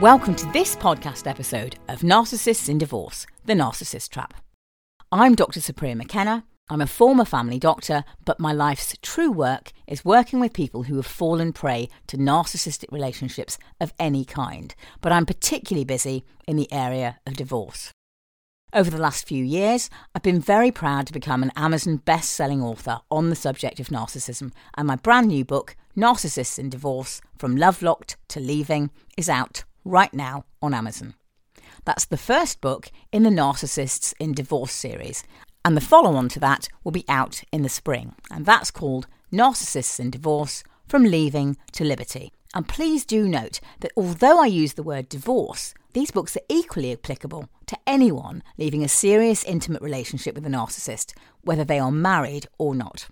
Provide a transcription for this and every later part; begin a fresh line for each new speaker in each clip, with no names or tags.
Welcome to this podcast episode of Narcissists in Divorce The Narcissist Trap. I'm Dr. Supriya McKenna. I'm a former family doctor, but my life's true work is working with people who have fallen prey to narcissistic relationships of any kind. But I'm particularly busy in the area of divorce. Over the last few years, I've been very proud to become an Amazon best selling author on the subject of narcissism, and my brand new book, Narcissists in Divorce From Love Locked to Leaving, is out right now on Amazon. That's the first book in the Narcissists in Divorce series, and the follow on to that will be out in the spring, and that's called Narcissists in Divorce From Leaving to Liberty. And please do note that although I use the word divorce, these books are equally applicable to anyone leaving a serious intimate relationship with a narcissist, whether they are married or not.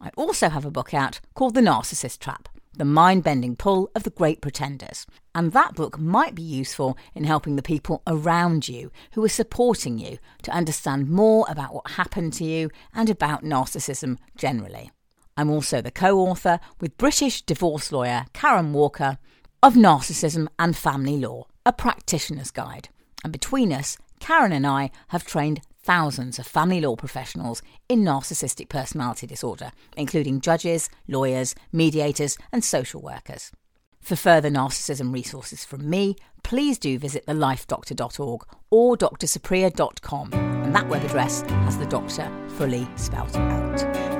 I also have a book out called The Narcissist Trap, the mind bending pull of the great pretenders. And that book might be useful in helping the people around you who are supporting you to understand more about what happened to you and about narcissism generally. I'm also the co author with British divorce lawyer Karin Walker of Narcissism and Family Law, a practitioner's guide. And between us, Karin and I have trained thousands of family law professionals in narcissistic personality disorder, including judges, lawyers, mediators, and social workers. For further narcissism resources from me, please do visit thelifedoctor.org or drsupriya.com, and that web address has the doctor fully spelt out.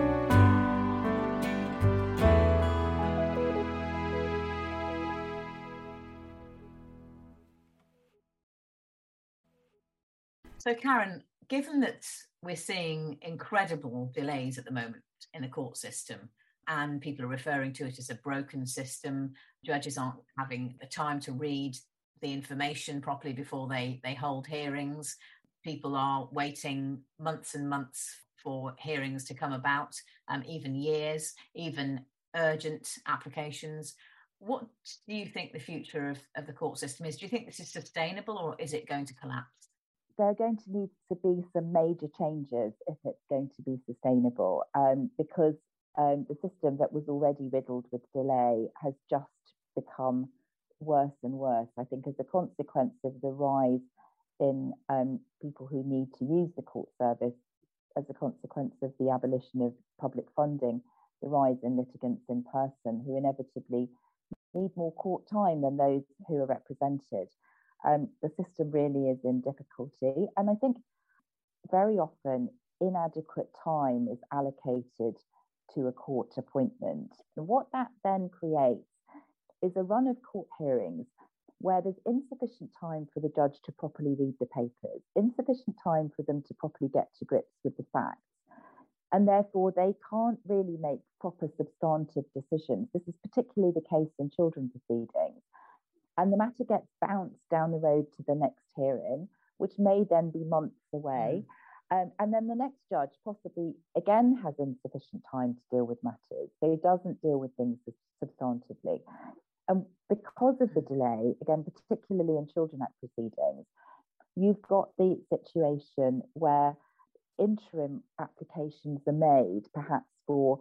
So, Karin, given that we're seeing incredible delays at the moment in the court system, and people are referring to it as a broken system, judges aren't having the time to read the information properly before they, they hold hearings. People are waiting months and months for hearings to come about, um, even years, even urgent applications. What do you think the future of, of the court system is? Do you think this is sustainable or is it going to collapse?
There are going to need to be some major changes if it's going to be sustainable, um, because um, the system that was already riddled with delay has just become worse and worse. I think as a consequence of the rise in um, people who need to use the court service, as a consequence of the abolition of public funding, the rise in litigants in person who inevitably need more court time than those who are represented um, the system really is in difficulty. And I think very often inadequate time is allocated to a court appointment. And what that then creates is a run of court hearings where there's insufficient time for the judge to properly read the papers, insufficient time for them to properly get to grips with the facts. And therefore, they can't really make proper substantive decisions. This is particularly the case in children proceedings and the matter gets bounced down the road to the next hearing, which may then be months away. Mm. Um, and then the next judge possibly again has insufficient time to deal with matters, so he doesn't deal with things substantively. And because of the delay, again, particularly in Children Act proceedings, you've got the situation where interim applications are made, perhaps for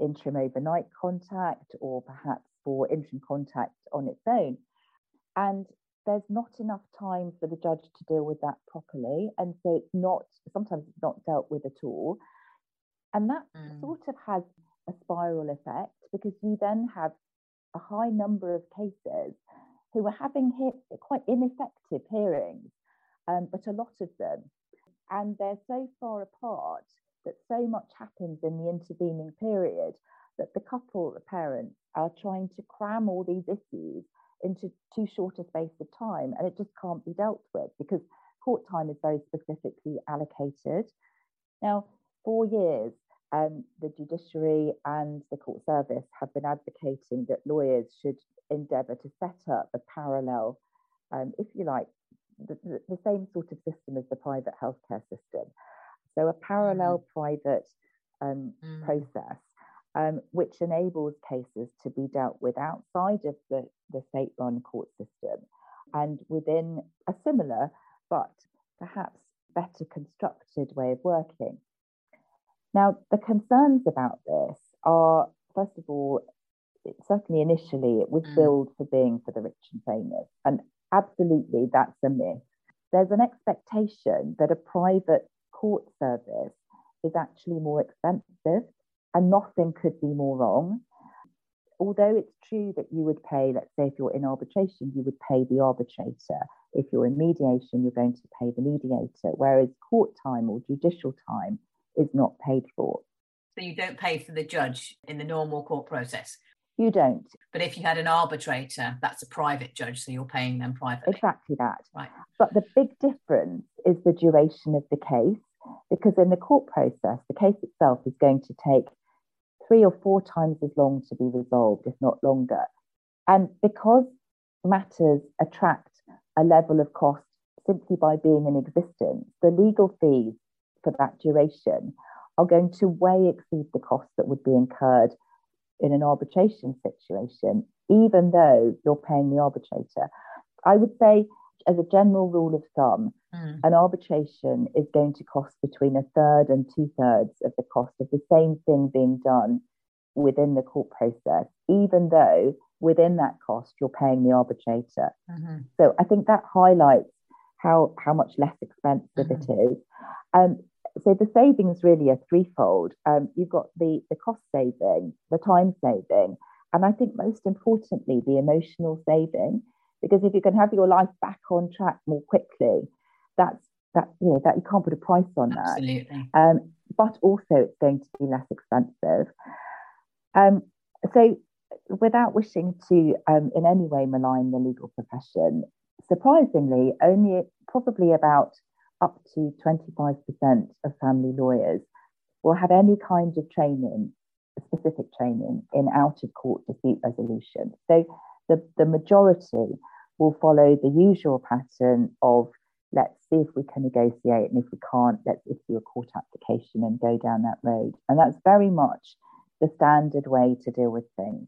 interim overnight contact or perhaps for interim contact on its own. And there's not enough time for the judge to deal with that properly. And so it's not, sometimes it's not dealt with at all. And that mm. sort of has a spiral effect because you then have a high number of cases who are having he- quite ineffective hearings, um, but a lot of them. And they're so far apart that so much happens in the intervening period that the couple, the parents, are trying to cram all these issues into too short a space of time and it just can't be dealt with because court time is very specifically allocated. Now, for years, um, the judiciary and the court service have been advocating that lawyers should endeavour to set up a parallel, um, if you like, the, the, the, same sort of system as the private healthcare system. So, a parallel mm. private um, mm. process um, which enables cases to be dealt with outside of the, the state run court system and within a similar but perhaps better constructed way of working. Now, the concerns about this are, first of all, certainly initially, it was mm. billed for being for the rich and famous. And absolutely that's a myth. There's an expectation that a private court service is actually more expensive and nothing could be more wrong. Although it's true that you would pay, let's say if you're in arbitration, you would pay the arbitrator. If you're in mediation, you're going to pay the mediator, whereas court time or judicial time is not paid for.
So you don't pay for the judge in the normal court process?
You don't.
But if you had an arbitrator, that's a private judge, so you're paying them privately.
Exactly that.
Right.
But the big difference is the duration of the case, because in the court process, the case itself is going to take three or four times as long to be resolved, if not longer. And because matters attract a level of cost simply by being in existence, the legal fees for that duration are going to way exceed the costs that would be incurred in an arbitration situation, even though you're paying the arbitrator. I would say, as a general rule of thumb, mm. an arbitration is going to cost between a third and two thirds of the cost of the same thing being done within the court process, even though within that cost you're paying the arbitrator. Mm-hmm. So I think that highlights how how much less expensive mm-hmm. it is. Um, so the savings really are threefold. Um, you've got the, the cost saving, the time saving, and I think most importantly, the emotional saving. Because if you can have your life back on track more quickly, that's that you know that you can't put a price on
Absolutely.
that. Um, but also it's going to be less expensive. Um, so without wishing to um, in any way malign the legal profession, surprisingly, only probably about up to 25% of family lawyers will have any kind of training, specific training in out of court dispute resolution. So the, the majority will follow the usual pattern of let's see if we can negotiate, and if we can't, let's issue a court application and go down that road. And that's very much the standard way to deal with things.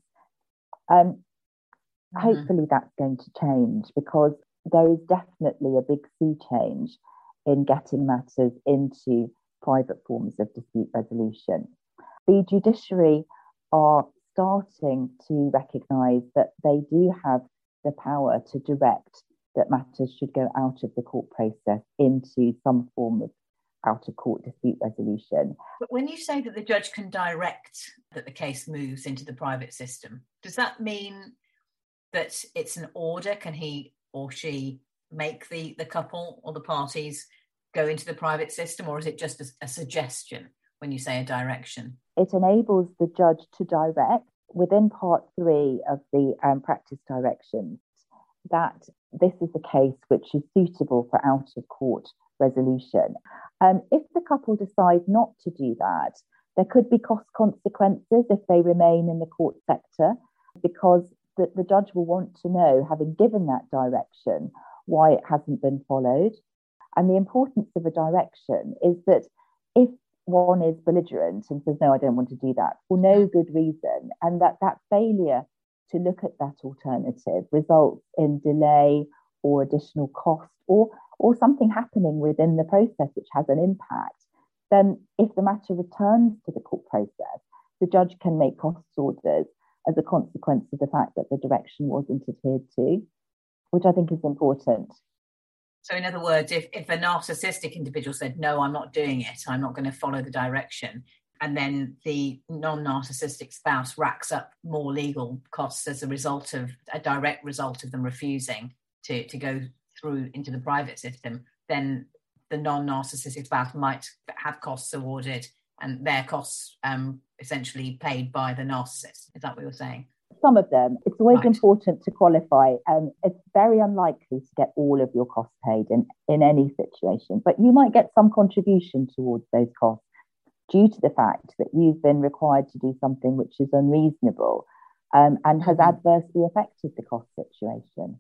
Um, mm-hmm. Hopefully, that's going to change because there is definitely a big sea change in getting matters into private forms of dispute resolution. The judiciary are starting to recognise that they do have the power to direct that matters should go out of the court process into some form of out of court dispute resolution.
But when you say that the judge can direct that the case moves into the private system, does that mean that it's an order? Can he or she make the, the couple or the parties go into the private system, or is it just a, a suggestion when you say a direction?
It enables the judge to direct within part three of the um, practice directions that this is a case which is suitable for out of court resolution. Um, if the couple decide not to do that, there could be cost consequences if they remain in the court sector because the, the judge will want to know, having given that direction, why it hasn't been followed. And the importance of a direction is that if one is belligerent and says, no, I don't want to do that for no good reason, and that that failure to look at that alternative results in delay or additional cost or, or something happening within the process which has an impact, then if the matter returns to the court process, the judge can make cost orders as a consequence of the fact that the direction wasn't adhered to, which I think is important.
So, in other words, if, if a narcissistic individual said, No, I'm not doing it, I'm not going to follow the direction, and then the non narcissistic spouse racks up more legal costs as a result of a direct result of them refusing to, to go through into the private system, then the non narcissistic spouse might have costs awarded and their costs um, essentially paid by the narcissist. Is that what you're saying?
Some of them, it's always right. important to qualify. Um, it's very unlikely to get all of your costs paid in, in any situation, but you might get some contribution towards those costs due to the fact that you've been required to do something which is unreasonable um, and has mm-hmm. adversely affected the cost situation.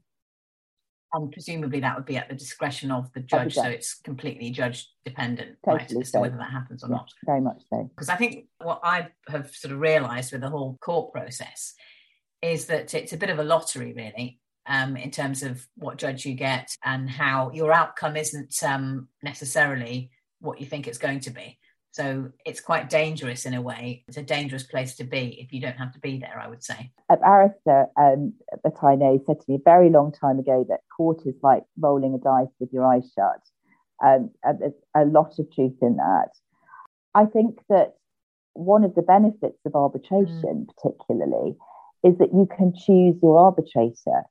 And presumably that would be at the discretion of the judge, so it's completely judge dependent, totally right, as so. to whether that happens or yeah, not.
Very much so.
Because I think what I have sort of realised with the whole court process is that it's a bit of a lottery, really, um, in terms of what judge you get and how your outcome isn't um, necessarily what you think it's going to be. So it's quite dangerous in a way. It's a dangerous place to be if you don't have to be there, I would say.
A barrister um, that I know said to me a very long time ago that court is like rolling a dice with your eyes shut. Um, and there's a lot of truth in that. I think that one of the benefits of arbitration, mm. particularly, is that you can choose your arbitrator.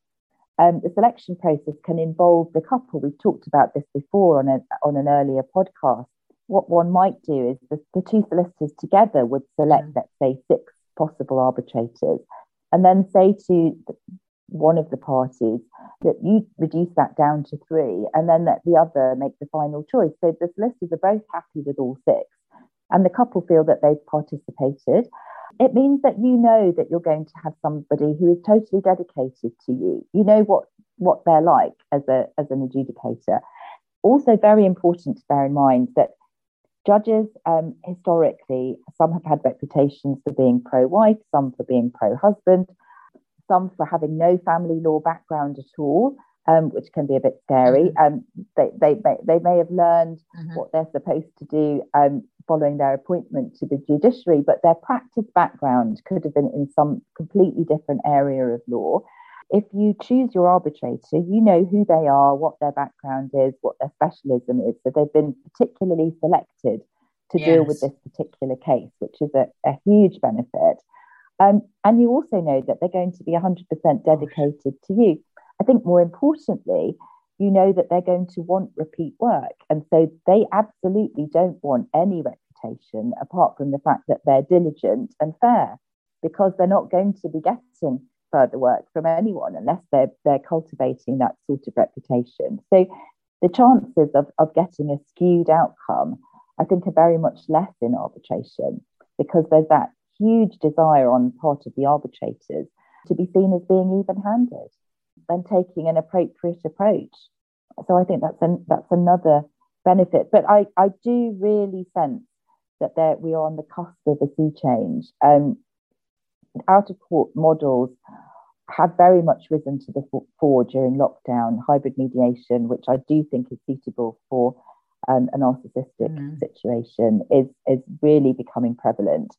Um, the selection process can involve the couple. We've talked about this before on, a, on an earlier podcast. What one might do is the, the two solicitors together would select, mm. let's say, six possible arbitrators, and then say to one of the parties that you reduce that down to three, and then let the other make the final choice. So the solicitors are both happy with all six and the couple feel that they've participated, it means that you know that you're going to have somebody who is totally dedicated to you. You know what what they're like as a as an adjudicator. Also, very important to bear in mind that judges um, historically some have had reputations for being pro-wife, some for being pro-husband, some for having no family law background at all um, which can be a bit scary. Mm-hmm. Um, they, they, may, they may have learned mm-hmm. what they're supposed to do um, following their appointment to the judiciary, but their practice background could have been in some completely different area of law. If you choose your arbitrator, you know who they are, what their background is, what their specialism is. So they've been particularly selected to yes. deal with this particular case, which is a, a huge benefit. Um, and you also know that they're going to be 100% dedicated to you. I think more importantly, you know that they're going to want repeat work. And so they absolutely don't want any reputation apart from the fact that they're diligent and fair, because they're not going to be getting further work from anyone unless they're, they're cultivating that sort of reputation. So the chances of, of getting a skewed outcome, I think, are very much less in arbitration because there's that huge desire on part of the arbitrators to be seen as being even handed and taking an appropriate approach. So I think that's an, that's another benefit. But I, I do really sense that there, we are on the cusp of a sea change. Um, out of court models have very much risen to the fore during lockdown. Hybrid mediation, which I do think is suitable for um, a narcissistic mm. situation, is is really becoming prevalent.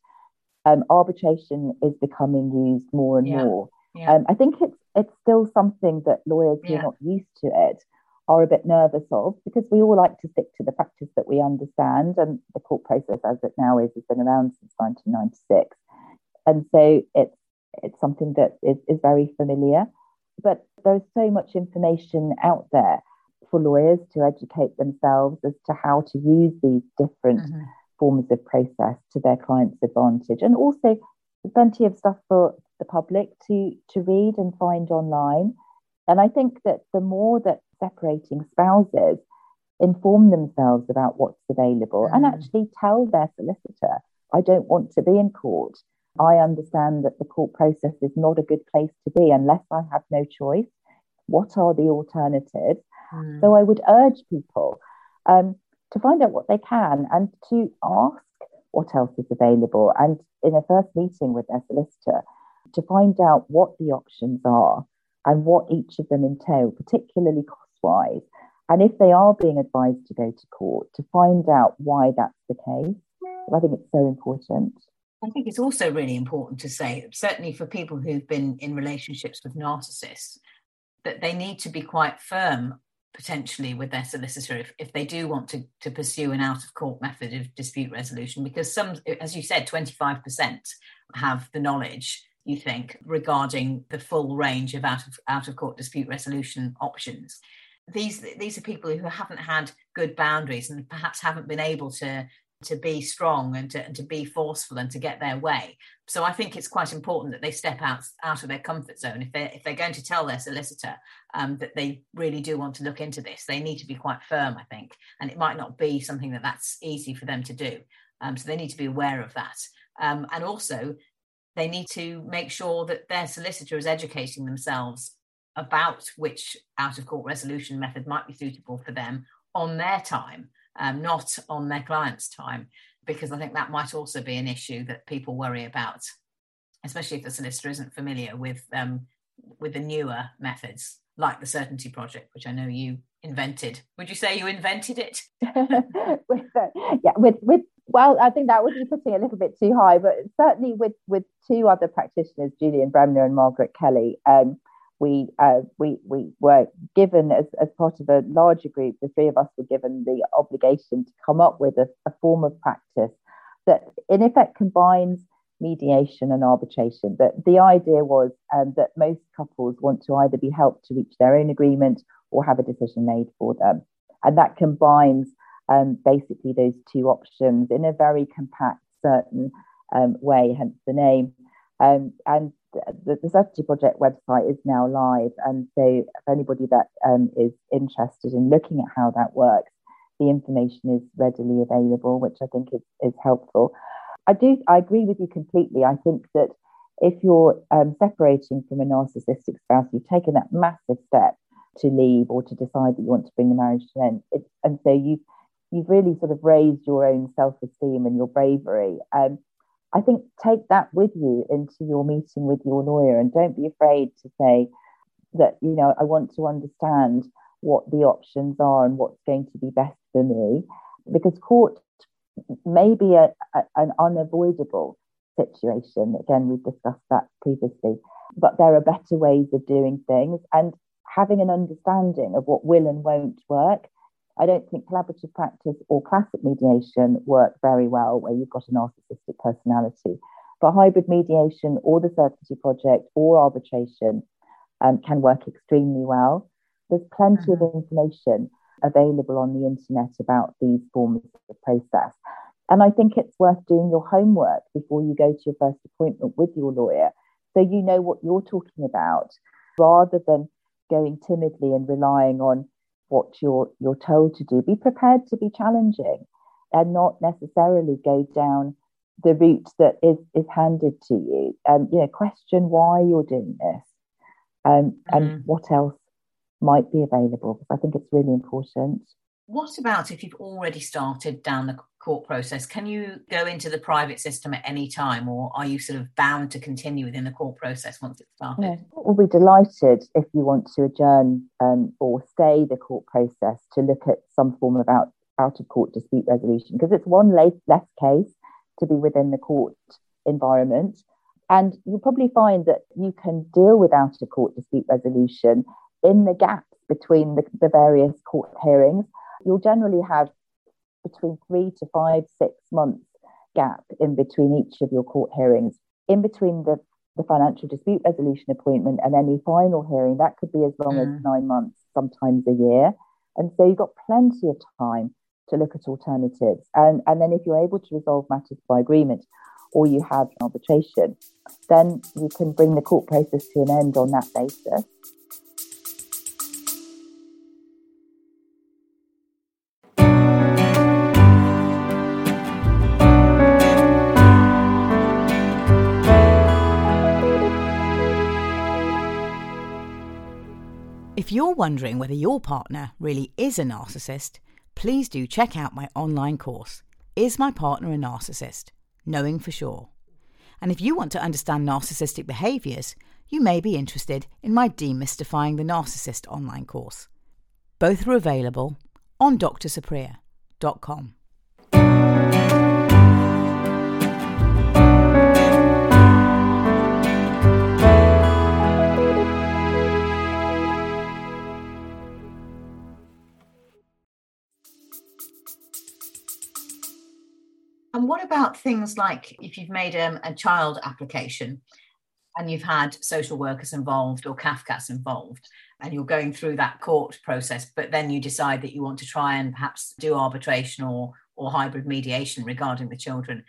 Um, arbitration is becoming used more and yeah. more. Yeah. Um, I think it's it's still something that lawyers who yeah. are not used to it are a bit nervous of because we all like to stick to the practice that we understand and the court process as it now is has been around since 1996 and so it's it's something that is, is very familiar but there's so much information out there for lawyers to educate themselves as to how to use these different mm-hmm. forms of process to their clients advantage and also plenty of stuff for the public to to read and find online. And I think that the more that separating spouses inform themselves about what's available mm. and actually tell their solicitor, I don't want to be in court. I understand that the court process is not a good place to be unless I have no choice. What are the alternatives? Mm. So I would urge people um, to find out what they can and to ask what else is available. And in a first meeting with their solicitor, to find out what the options are and what each of them entail, particularly cost wise. And if they are being advised to go to court, to find out why that's the case. I think it's so important.
I think it's also really important to say, certainly for people who've been in relationships with narcissists, that they need to be quite firm potentially with their solicitor if, if they do want to, to pursue an out of court method of dispute resolution because some as you said 25% have the knowledge you think, regarding the full range of out of out of court dispute resolution options. These these are people who haven't had good boundaries and perhaps haven't been able to to be strong and to, and to be forceful and to get their way. So I think it's quite important that they step out out of their comfort zone. If they're if they're going to tell their solicitor um, that they really do want to look into this, they need to be quite firm. I think, and it might not be something that that's easy for them to do. Um, so they need to be aware of that. Um, and also they need to make sure that their solicitor is educating themselves about which out of court resolution method might be suitable for them on their time, um, not on their client's time, because I think that might also be an issue that people worry about, especially if the solicitor isn't familiar with um, with the newer methods like the Certainty Project, which I know you invented. Would you say you invented it?
with, uh, yeah, with with Well, I think that would be putting a little bit too high, but certainly with with two other practitioners, Julian Bremner and Margaret Kelly, um, we uh, we we were given as, as part of a larger group. The three of us were given the obligation to come up with a, a form of practice that, in effect, combines mediation and arbitration. But the idea was um, that most couples want to either be helped to reach their own agreement or have a decision made for them, and that combines um, basically those two options in a very compact, certain um, way. Hence the name. Um, and the, the Certainty Project website is now live, and so if anybody that um, is interested in looking at how that works, the information is readily available, which I think is, is helpful. I do I agree with you completely. I think that if you're um, separating from a narcissistic spouse, you've taken that massive step to leave or to decide that you want to bring the marriage to an end, and so you've you've really sort of raised your own self esteem and your bravery. Um, I think take that with you into your meeting with your lawyer and don't be afraid to say that, you know, I want to understand what the options are and what's going to be best for me. Because court may be a, a, an unavoidable situation. Again, we've discussed that previously, but there are better ways of doing things and having an understanding of what will and won't work I don't think collaborative practice or classic mediation work very well where you've got a narcissistic personality. But hybrid mediation or the Certainty Project or arbitration um, can work extremely well. There's plenty mm-hmm. of information available on the internet about these forms of process. And I think it's worth doing your homework before you go to your first appointment with your lawyer so you know what you're talking about rather than going timidly and relying on what you're you're told to do. Be prepared to be challenging and not necessarily go down the route that is is handed to you. And um, you know, question why you're doing this, um, mm-hmm. and what else might be available. Because I think it's really important.
What about if you've already started down the court process? Can you go into the private system at any time, or are you sort of bound to continue within the court process once it's started? Yeah.
We'll be delighted if you want to adjourn um, or stay the court process to look at some form of out, out of court dispute resolution, because it's one less, less case to be within the court environment. And you'll probably find that you can deal with out of court dispute resolution in the gaps between the, the various court hearings. You'll generally have between three to five, six months gap in between each of your court hearings. In between the, the financial dispute resolution appointment and any final hearing, that could be as long mm. as nine months, sometimes a year. And so you've got plenty of time to look at alternatives. And, and then if you're able to resolve matters by agreement or you have arbitration, then you can bring the court process to an end on that basis.
You're wondering whether your partner really is a narcissist, please do check out my online course, Is My Partner a Narcissist? Knowing for Sure. And if you want to understand narcissistic behaviours, you may be interested in my Demystifying the Narcissist online course. Both are available on drsupriya.com. what about things like if you've made um, a child application and you've had social workers involved or CAFCASS involved, and you're going through that court process, but then you decide that you want to try and perhaps do arbitration or, or hybrid mediation regarding the children.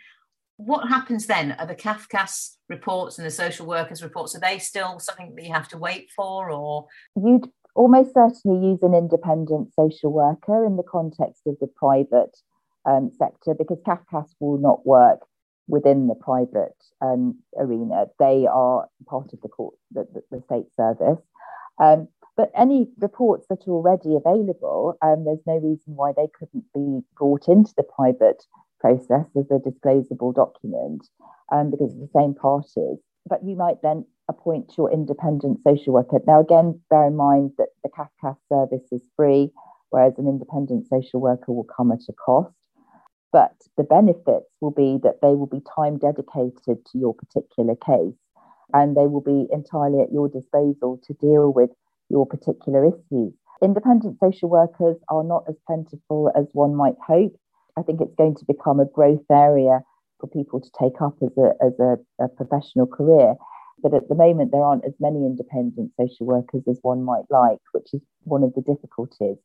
What happens then? Are the CAFCASS reports and the social workers reports, are they still something that you have to wait for or?
You'd almost certainly use an independent social worker in the context of the private um, sector because CAFCASS will not work within the private um, arena. They are part of the court, the, the, the state service. Um, but any reports that are already available, um, there's no reason why they couldn't be brought into the private process as a disclosable document um, because it's the same parties. But you might then appoint your independent social worker. Now, again, bear in mind that the CAFCASS service is free, whereas an independent social worker will come at a cost. But the benefits will be that they will be time dedicated to your particular case and they will be entirely at your disposal to deal with your particular issues. Independent social workers are not as plentiful as one might hope. I think it's going to become a growth area for people to take up as a, as a, a professional career. But at the moment, there aren't as many independent social workers as one might like, which is one of the difficulties.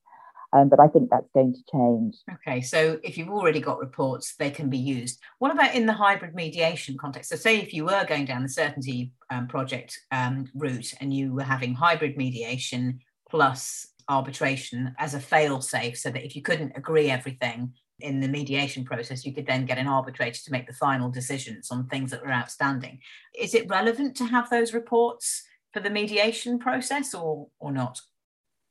Um, but I think that's going to change.
Okay, so if you've already got reports, they can be used. What about in the hybrid mediation context? So, say if you were going down the certainty um, project um, route and you were having hybrid mediation plus arbitration as a fail safe, so that if you couldn't agree everything in the mediation process, you could then get an arbitrator to make the final decisions on things that were outstanding. Is it relevant to have those reports for the mediation process or, or not?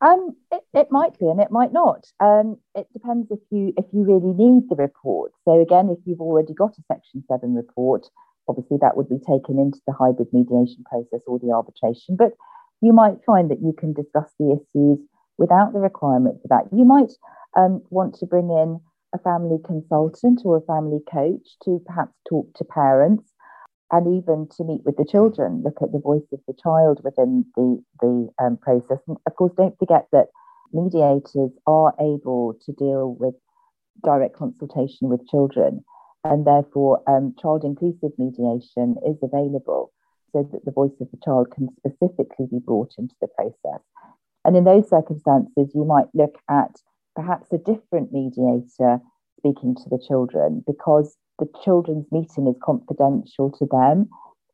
Um, it, it might be and it might not. Um, it depends if you if you really need the report. So again, if you've already got a Section Seven report, obviously that would be taken into the hybrid mediation process or the arbitration. But you might find that you can discuss the issues without the requirement for that. You might um, want to bring in a family consultant or a family coach to perhaps talk to parents and even to meet with the children, look at the voice of the child within the, the um, process. And of course, don't forget that mediators are able to deal with direct consultation with children, and therefore, um, child inclusive mediation is available so that the voice of the child can specifically be brought into the process. And in those circumstances, you might look at perhaps a different mediator speaking to the children because the children's meeting is confidential to them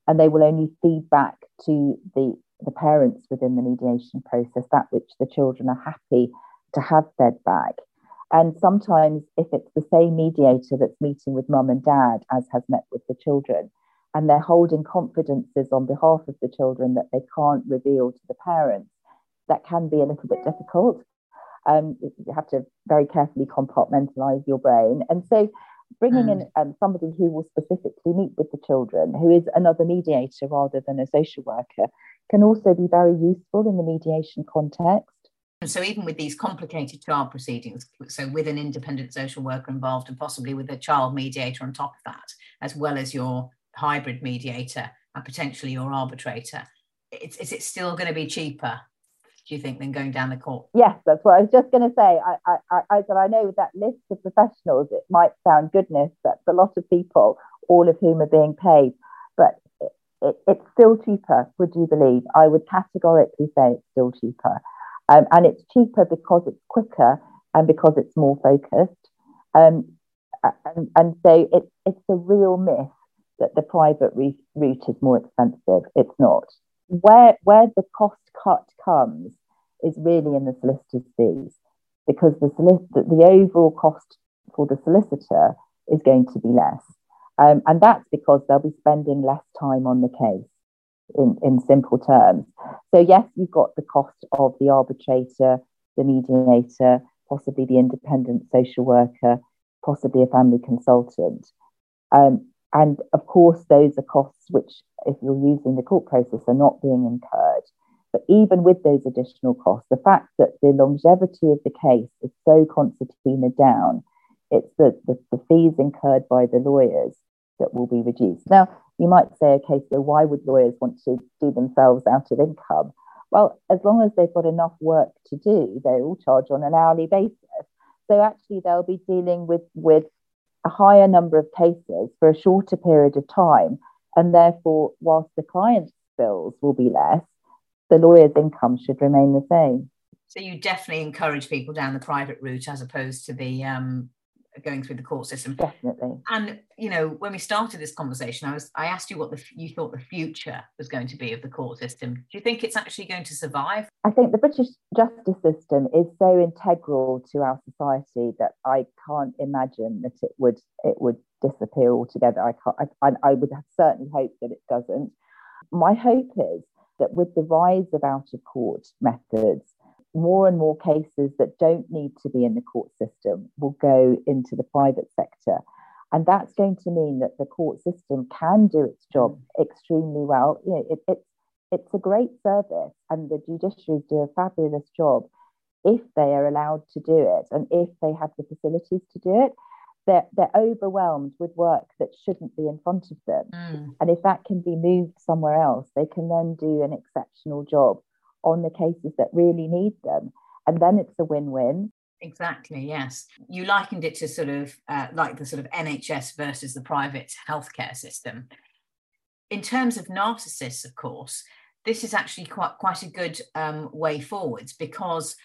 and they will only feed back to the, the parents within the mediation process that which the children are happy to have fed back. And sometimes, if it's the same mediator that's meeting with mum and dad as has met with the children, and they're holding confidences on behalf of the children that they can't reveal to the parents, that can be a little bit difficult. Um, you have to very carefully compartmentalize your brain. And so bringing mm. in um, somebody who will specifically meet with the children, who is another mediator rather than a social worker, can also be very useful in the mediation context.
So, even with these complicated child proceedings, so with an independent social worker involved and possibly with a child mediator on top of that, as well as your hybrid mediator and potentially your arbitrator, it's, is it still going to be cheaper do you think, than going down the court?
Yes, that's what I was just going to say. I, I, I said I know with that list of professionals, it might sound goodness. That's a lot of people, all of whom are being paid, but it, it, it's still cheaper. Would you believe? I would categorically say it's still cheaper, um, and it's cheaper because it's quicker and because it's more focused. Um, and, and so it, it's a real myth that the private route is more expensive. It's not where where the cost cut comes is really in the solicitor's fees because the solicitor the overall cost for the solicitor is going to be less. Um, and that's because they'll be spending less time on the case in, in simple terms. So yes you've got the cost of the arbitrator the mediator possibly the independent social worker possibly a family consultant. Um, and of course, those are costs which, if you're using the court process, are not being incurred. But even with those additional costs, the fact that the longevity of the case is so concertina down, it's the, the, the fees incurred by the lawyers that will be reduced. Now, you might say, okay, so why would lawyers want to do themselves out of income? Well, as long as they've got enough work to do, they all charge on an hourly basis. So actually, they'll be dealing with, with a higher number of cases for a shorter period of time. And therefore, whilst the client's bills will be less, the lawyer's income should remain the same.
So you definitely encourage people down the private route as opposed to the um, going through the court system.
Definitely.
And you know, when we started this conversation, I was I asked you what the you thought the future was going to be of the court system. Do you think it's actually going to survive?
I think the British justice system is so integral to our society that I can't imagine that it would it would disappear altogether. I can't. I, I would certainly hope that it doesn't. My hope is that with the rise of out of court methods more and more cases that don't need to be in the court system will go into the private sector. And that's going to mean that the court system can do its job extremely well. You know, it, it's, it's a great service, and the judiciaries do a fabulous job if they are allowed to do it and if they have the facilities to do it. they're, they're overwhelmed with work that shouldn't be in front of them. Mm. And if that can be moved somewhere else, they can then do an exceptional job on the cases that really need them. And then it's a win win.
Exactly, yes. You likened it to sort of uh, like the sort of NHS versus the private healthcare system. In terms of narcissists, of course, this is actually quite quite a good um, way forwards because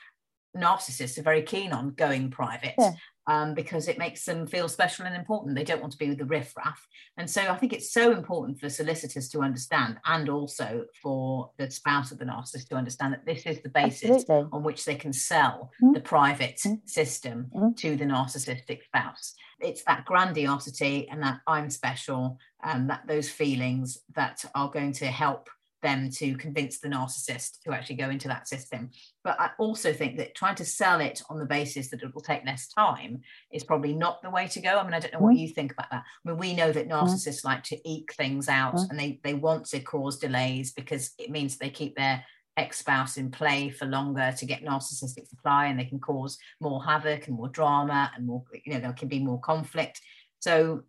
narcissists are very keen on going private yeah um, because it makes them feel special and important. They don't want to be with the riffraff. And so I think it's so important for solicitors to understand and also for the spouse of the narcissist to understand that this is the basis Absolutely. on which they can sell mm. the private mm. system mm. to the narcissistic spouse. It's that grandiosity and that I'm special and that those feelings that are going to help them to convince the narcissist to actually go into that system. But I also think that trying to sell it on the basis that it will take less time is probably not the way to go. I mean, I don't know what mm. you think about that. I mean, we know that mm. narcissists like to eke things out mm. and they, they want to cause delays because it means they keep their ex-spouse in play for longer to get narcissistic supply and they can cause more havoc and more drama and more, you know, there can be more conflict. So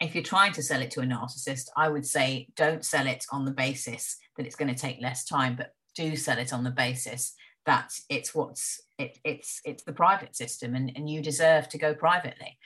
if you're trying to sell it to a narcissist, I would say don't sell it on the basis that it's going to take less time, but do sell it on the basis that it's what's it, it's it's the private system and, and you deserve to go privately.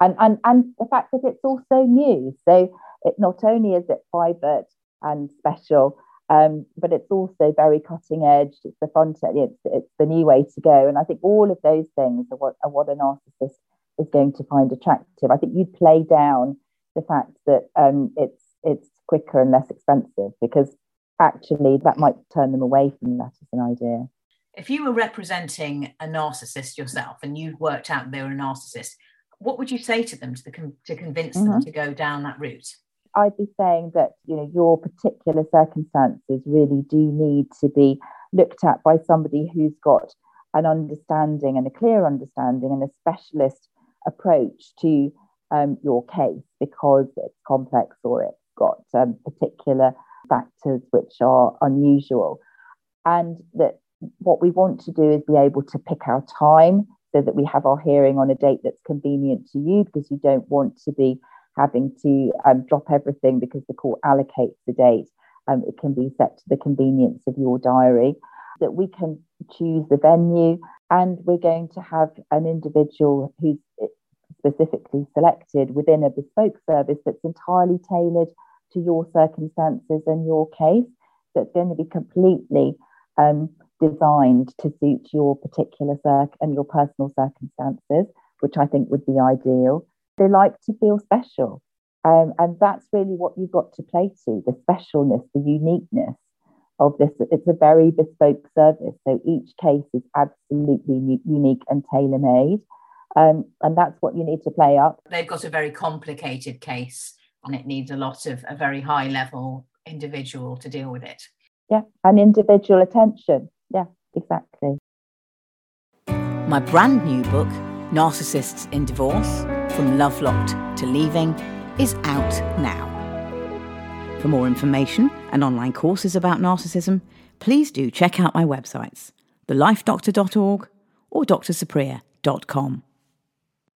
And, and and the fact that it's also new. So it not only is it private and special, um, but it's also very cutting edge. It's the front end. It's it's the new way to go. And I think all of those things are what are what a narcissist is going to find attractive. I think you'd play down the fact that um, it's it's quicker and less expensive because actually that might turn them away from that as an idea.
If you were representing a narcissist yourself and you worked out they were a narcissist, what would you say to them to, the, to convince mm-hmm. them to go down that route?
I'd be saying that you know your particular circumstances really do need to be looked at by somebody who's got an understanding and a clear understanding and a specialist approach to um, your case because it's complex or it's got um, particular factors which are unusual. And that what we want to do is be able to pick our time so that we have our hearing on a date that's convenient to you because you don't want to be having to um, drop everything because the court allocates the date. Um, it can be set to the convenience of your diary. That we can choose the venue, and we're going to have an individual who's specifically selected within a bespoke service that's entirely tailored to your circumstances and your case. That's going to be completely um, designed to suit your particular circ and your personal circumstances, which I think would be ideal. They like to feel special. Um, and that's really what you've got to play to the specialness, the uniqueness of this. It's a very bespoke service. So each case is absolutely unique and tailor made. Um, and that's what you need to play up.
They've got a very complicated case and it needs a lot of a very high level individual to deal with it.
Yeah, and individual attention. Yeah, exactly.
My brand new book, Narcissists in Divorce From Love Locked to Leaving, is out now. For more information and online courses about narcissism, please do check out my websites, thelifedoctor.org or drsupriya.com.